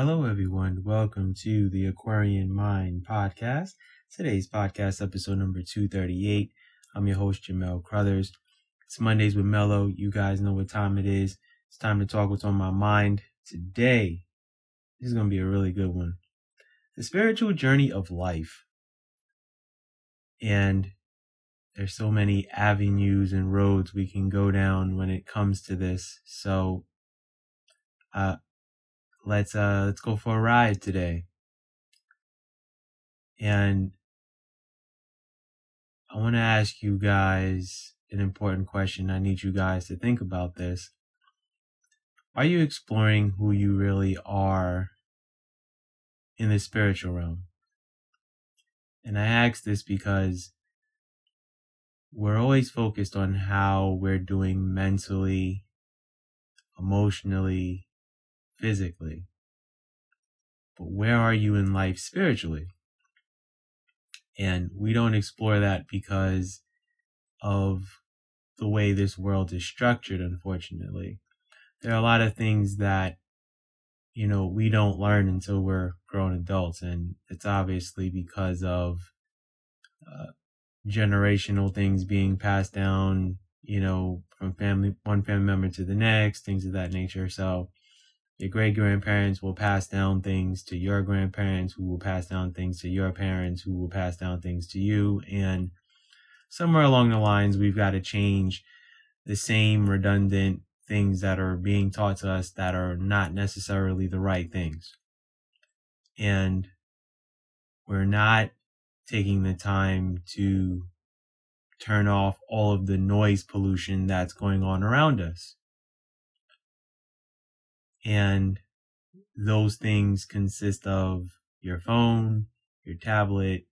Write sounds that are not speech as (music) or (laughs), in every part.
Hello, everyone. Welcome to the Aquarian Mind podcast. Today's podcast, episode number 238. I'm your host, Jamell Crouthers. It's Mondays with Mello. You guys know what time it is. It's time to talk what's on my mind. Today, this is going to be a really good one. The spiritual journey of life. And there's so many avenues and roads we can go down when it comes to this. So, uh, let's uh let's go for a ride today. And i want to ask you guys an important question. I need you guys to think about this. Are you exploring who you really are in the spiritual realm? And i ask this because we're always focused on how we're doing mentally emotionally physically. But where are you in life spiritually? And we don't explore that because of the way this world is structured, unfortunately. There are a lot of things that, you know, we don't learn until we're grown adults. And it's obviously because of uh, generational things being passed down, you know, from family, one family member to the next, things of that nature. So, your great grandparents will pass down things to your grandparents, who will pass down things to your parents, who will pass down things to you. And somewhere along the lines, we've got to change the same redundant things that are being taught to us that are not necessarily the right things. And we're not taking the time to turn off all of the noise pollution that's going on around us. And those things consist of your phone, your tablet,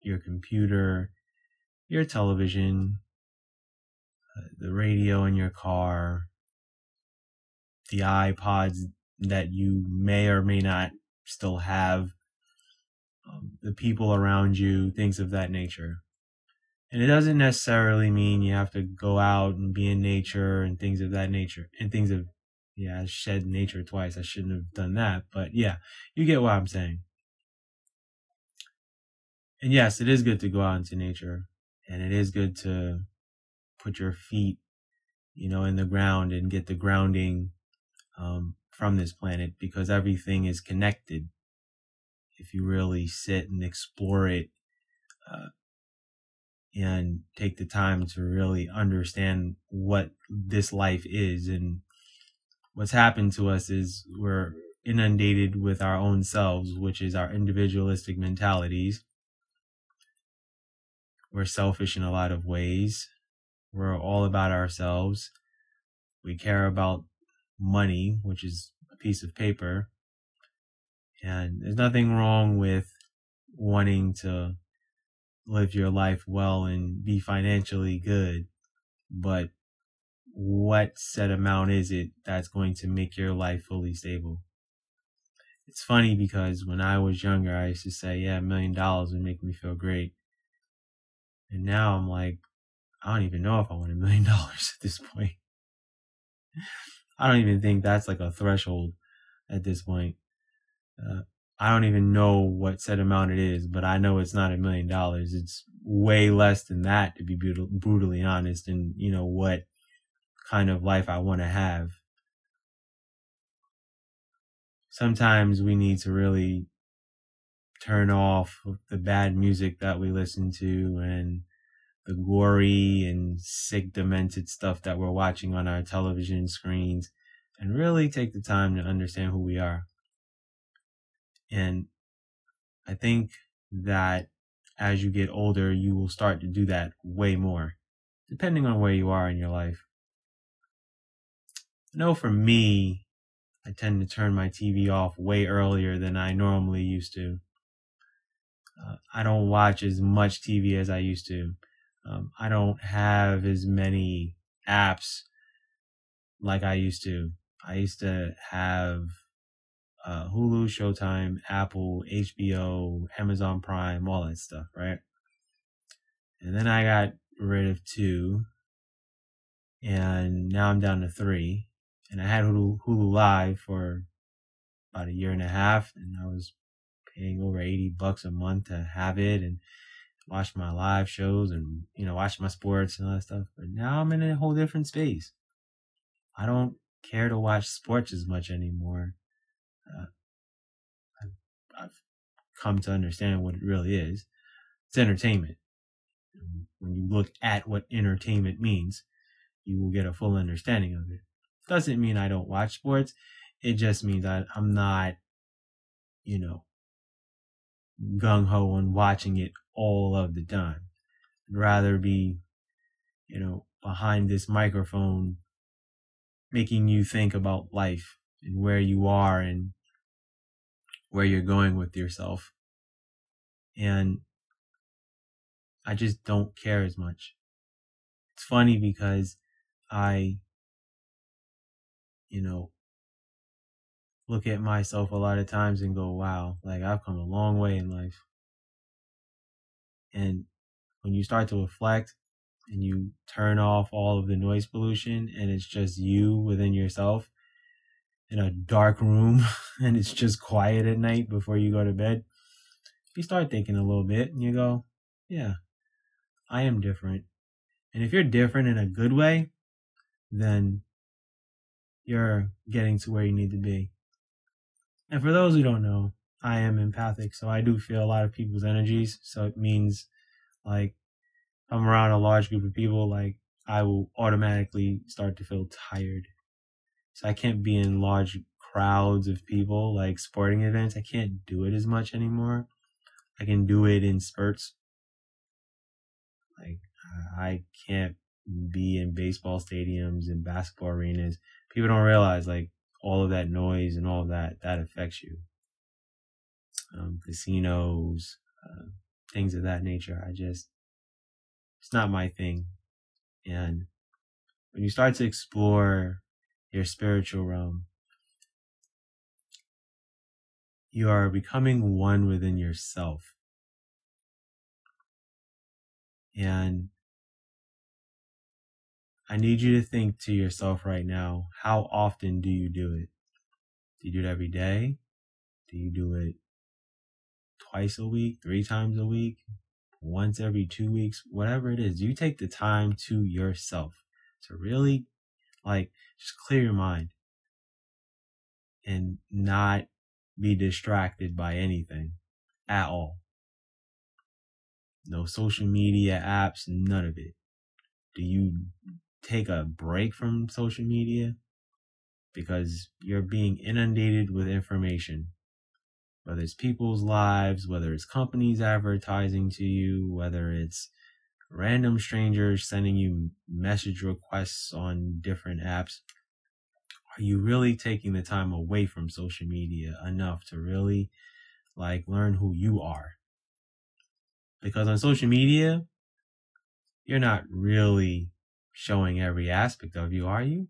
your computer, your television, uh, the radio in your car, the iPods that you may or may not still have, um, the people around you, things of that nature. And it doesn't necessarily mean you have to go out and be in nature and things of that nature and things of yeah, I shed nature twice. I shouldn't have done that. But yeah, you get what I'm saying. And yes, it is good to go out into nature and it is good to put your feet, you know, in the ground and get the grounding, um, from this planet because everything is connected. If you really sit and explore it, uh, and take the time to really understand what this life is and what's happened to us is we're inundated with our own selves, which is our individualistic mentalities. We're selfish in a lot of ways. We're all about ourselves. We care about money, which is a piece of paper. And there's nothing wrong with wanting to live your life well and be financially good. But what set amount is it that's going to make your life fully stable? It's funny because when I was younger, I used to say, yeah, a million dollars would make me feel great. And now I'm like, I don't even know if I want a million (laughs) dollars at this point. I don't even think that's like a threshold at this point. Uh, I don't even know what set amount it is, but I know it's not a million dollars. It's way less than that, to be brutal, brutally honest. And you know what kind of life I want to have. Sometimes we need to really turn off the bad music that we listen to and the gory and sick, demented stuff that we're watching on our television screens and really take the time to understand who we are. And I think that as you get older, you will start to do that way more, depending on where you are in your life. I know for me, I tend to turn my TV off way earlier than I normally used to. Uh, I don't watch as much TV as I used to. Um, I don't have as many apps like I used to. I used to have uh, Hulu, Showtime, Apple, HBO, Amazon Prime, all that stuff, right? And then I got rid of two, and now I'm down to three and I had Hulu, Hulu Live for about a year and a half, and I was paying over 80 bucks a month to have it and watch my live shows and, you know, watch my sports and all that stuff. But now I'm in a whole different space. I don't care to watch sports as much anymore. Uh, I've, I've come to understand what it really is. It's entertainment. When you look at what entertainment means, you will get a full understanding of it. Doesn't mean I don't watch sports. It just means I, I'm not, you know, gung ho on watching it all of the time. I'd rather be, you know, behind this microphone, making you think about life and where you are and where you're going with yourself. And I just don't care as much. It's funny because I, you know, look at myself a lot of times and go, wow, like I've come a long way in life. And when you start to reflect and you turn off all of the noise pollution and it's just you within yourself in a dark room (laughs) and it's just quiet at night before you go to bed, you start thinking a little bit and you go, yeah, I am different. And if you're different in a good way, then you're getting to where you need to be. And for those who don't know, I am empathic, so I do feel a lot of people's energies. So it means like I'm around a large group of people, like I will automatically start to feel tired. So I can't be in large crowds of people, like sporting events. I can't do it as much anymore. I can do it in spurts. Like I can't be in baseball stadiums and basketball arenas. People don't realize like all of that noise and all of that that affects you. Um, casinos, uh, things of that nature. I just it's not my thing. And when you start to explore your spiritual realm, you are becoming one within yourself. And I need you to think to yourself right now, how often do you do it? Do you do it every day? Do you do it twice a week, three times a week, once every two weeks, whatever it is? You take the time to yourself to really like just clear your mind and not be distracted by anything at all. No social media apps, none of it. Do you take a break from social media? Because you're being inundated with information. Whether it's people's lives, whether it's companies advertising to you, whether it's random strangers sending you message requests on different apps. Are you really taking the time away from social media enough to really like learn who you are? Because on social media, you're not really showing every aspect of you, are you?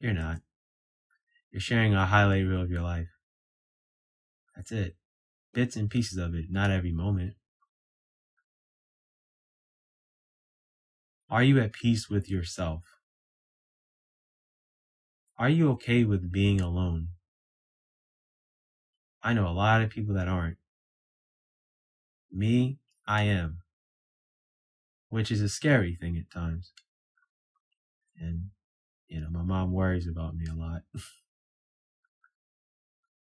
You're not. You're sharing a highlight reel of your life. That's it. Bits and pieces of it, not every moment. Are you at peace with yourself? Are you okay with being alone? I know a lot of people that aren't. Me, I am. Which is a scary thing at times. And, you know, my mom worries about me a lot. (laughs)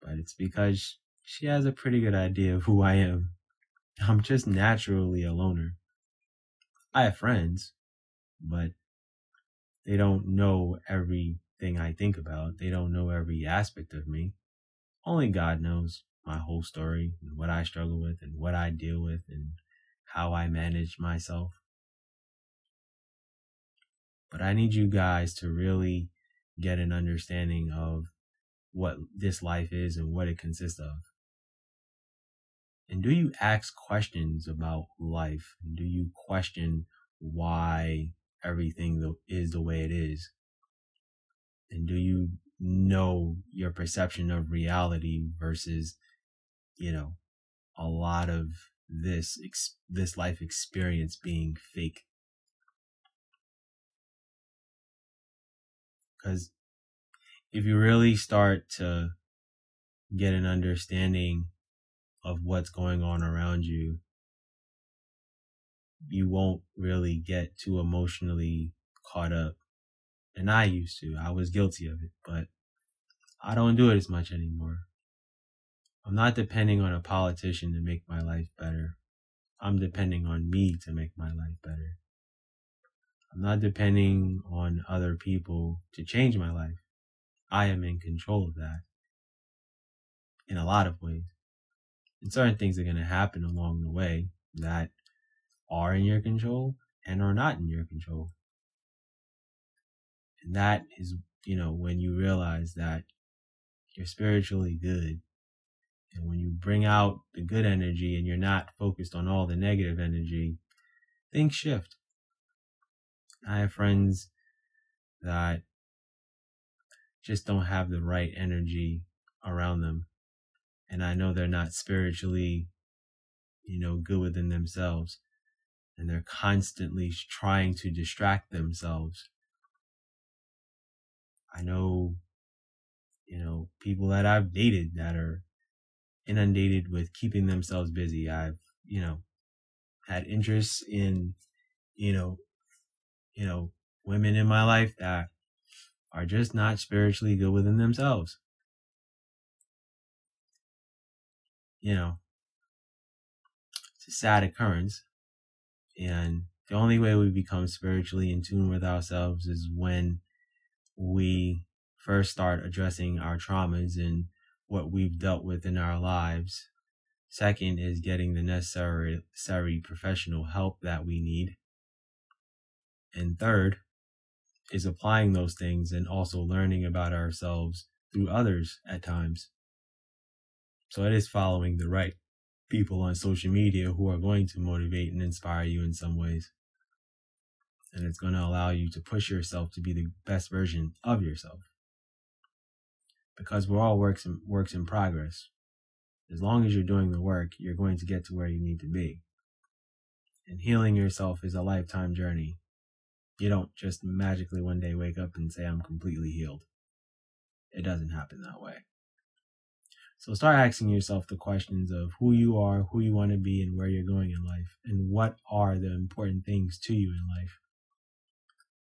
but it's because she has a pretty good idea of who I am. I'm just naturally a loner. I have friends, but they don't know everything I think about. They don't know every aspect of me. Only God knows my whole story and what I struggle with and what I deal with and how I manage myself. But I need you guys to really get an understanding of what this life is and what it consists of. And do you ask questions about life? Do you question why everything is the way it is? And do you know your perception of reality versus you know, a lot of this this life experience being fake. Because if you really start to get an understanding of what's going on around you, you won't really get too emotionally caught up. And I used to. I was guilty of it, but I don't do it as much anymore. I'm not depending on a politician to make my life better. I'm depending on me to make my life better. I'm not depending on other people to change my life. I am in control of that in a lot of ways. And certain things are going to happen along the way that are in your control and are not in your control. And that is, you know, when you realize that you're spiritually good. And when you bring out the good energy and you're not focused on all the negative energy, things shift. I have friends that just don't have the right energy around them. And I know they're not spiritually, you know, good within themselves. And they're constantly trying to distract themselves. I know, you know, people that I've dated that are inundated with keeping themselves busy. I've, you know, had interests in, you know, you know, women in my life that are just not spiritually good within themselves. You know, it's a sad occurrence. And the only way we become spiritually in tune with ourselves is when we first start addressing our traumas and what we've dealt with in our lives. Second is getting the necessary, professional help that we need. And third is applying those things and also learning about ourselves through others at times. So it is following the right people on social media who are going to motivate and inspire you in some ways. And it's going to allow you to push yourself to be the best version of yourself. Because we're all works in, works in progress. As long as you're doing the work, you're going to get to where you need to be. And healing yourself is a lifetime journey. You don't just magically one day wake up and say, I'm completely healed. It doesn't happen that way. So start asking yourself the questions of who you are, who you want to be, and where you're going in life, and what are the important things to you in life.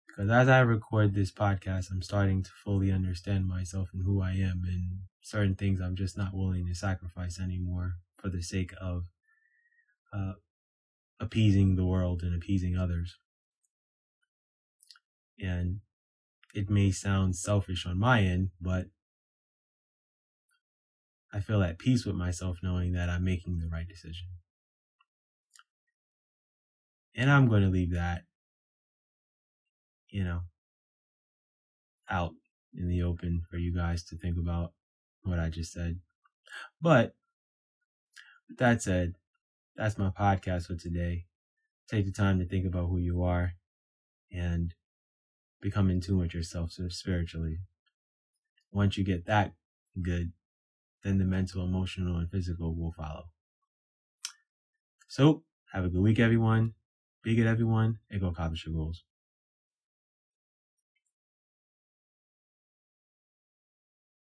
Because as I record this podcast, I'm starting to fully understand myself and who I am, and certain things I'm just not willing to sacrifice anymore for the sake of uh, appeasing the world and appeasing others. And it may sound selfish on my end, but I feel at peace with myself knowing that I'm making the right decision. And I'm going to leave that, you know, out in the open for you guys to think about what I just said. But with that said, that's my podcast for today. Take the time to think about who you are and become in tune with yourself spiritually. Once you get that good, then the mental, emotional, and physical will follow. So, have a good week, everyone. Be good, everyone, and go accomplish your goals.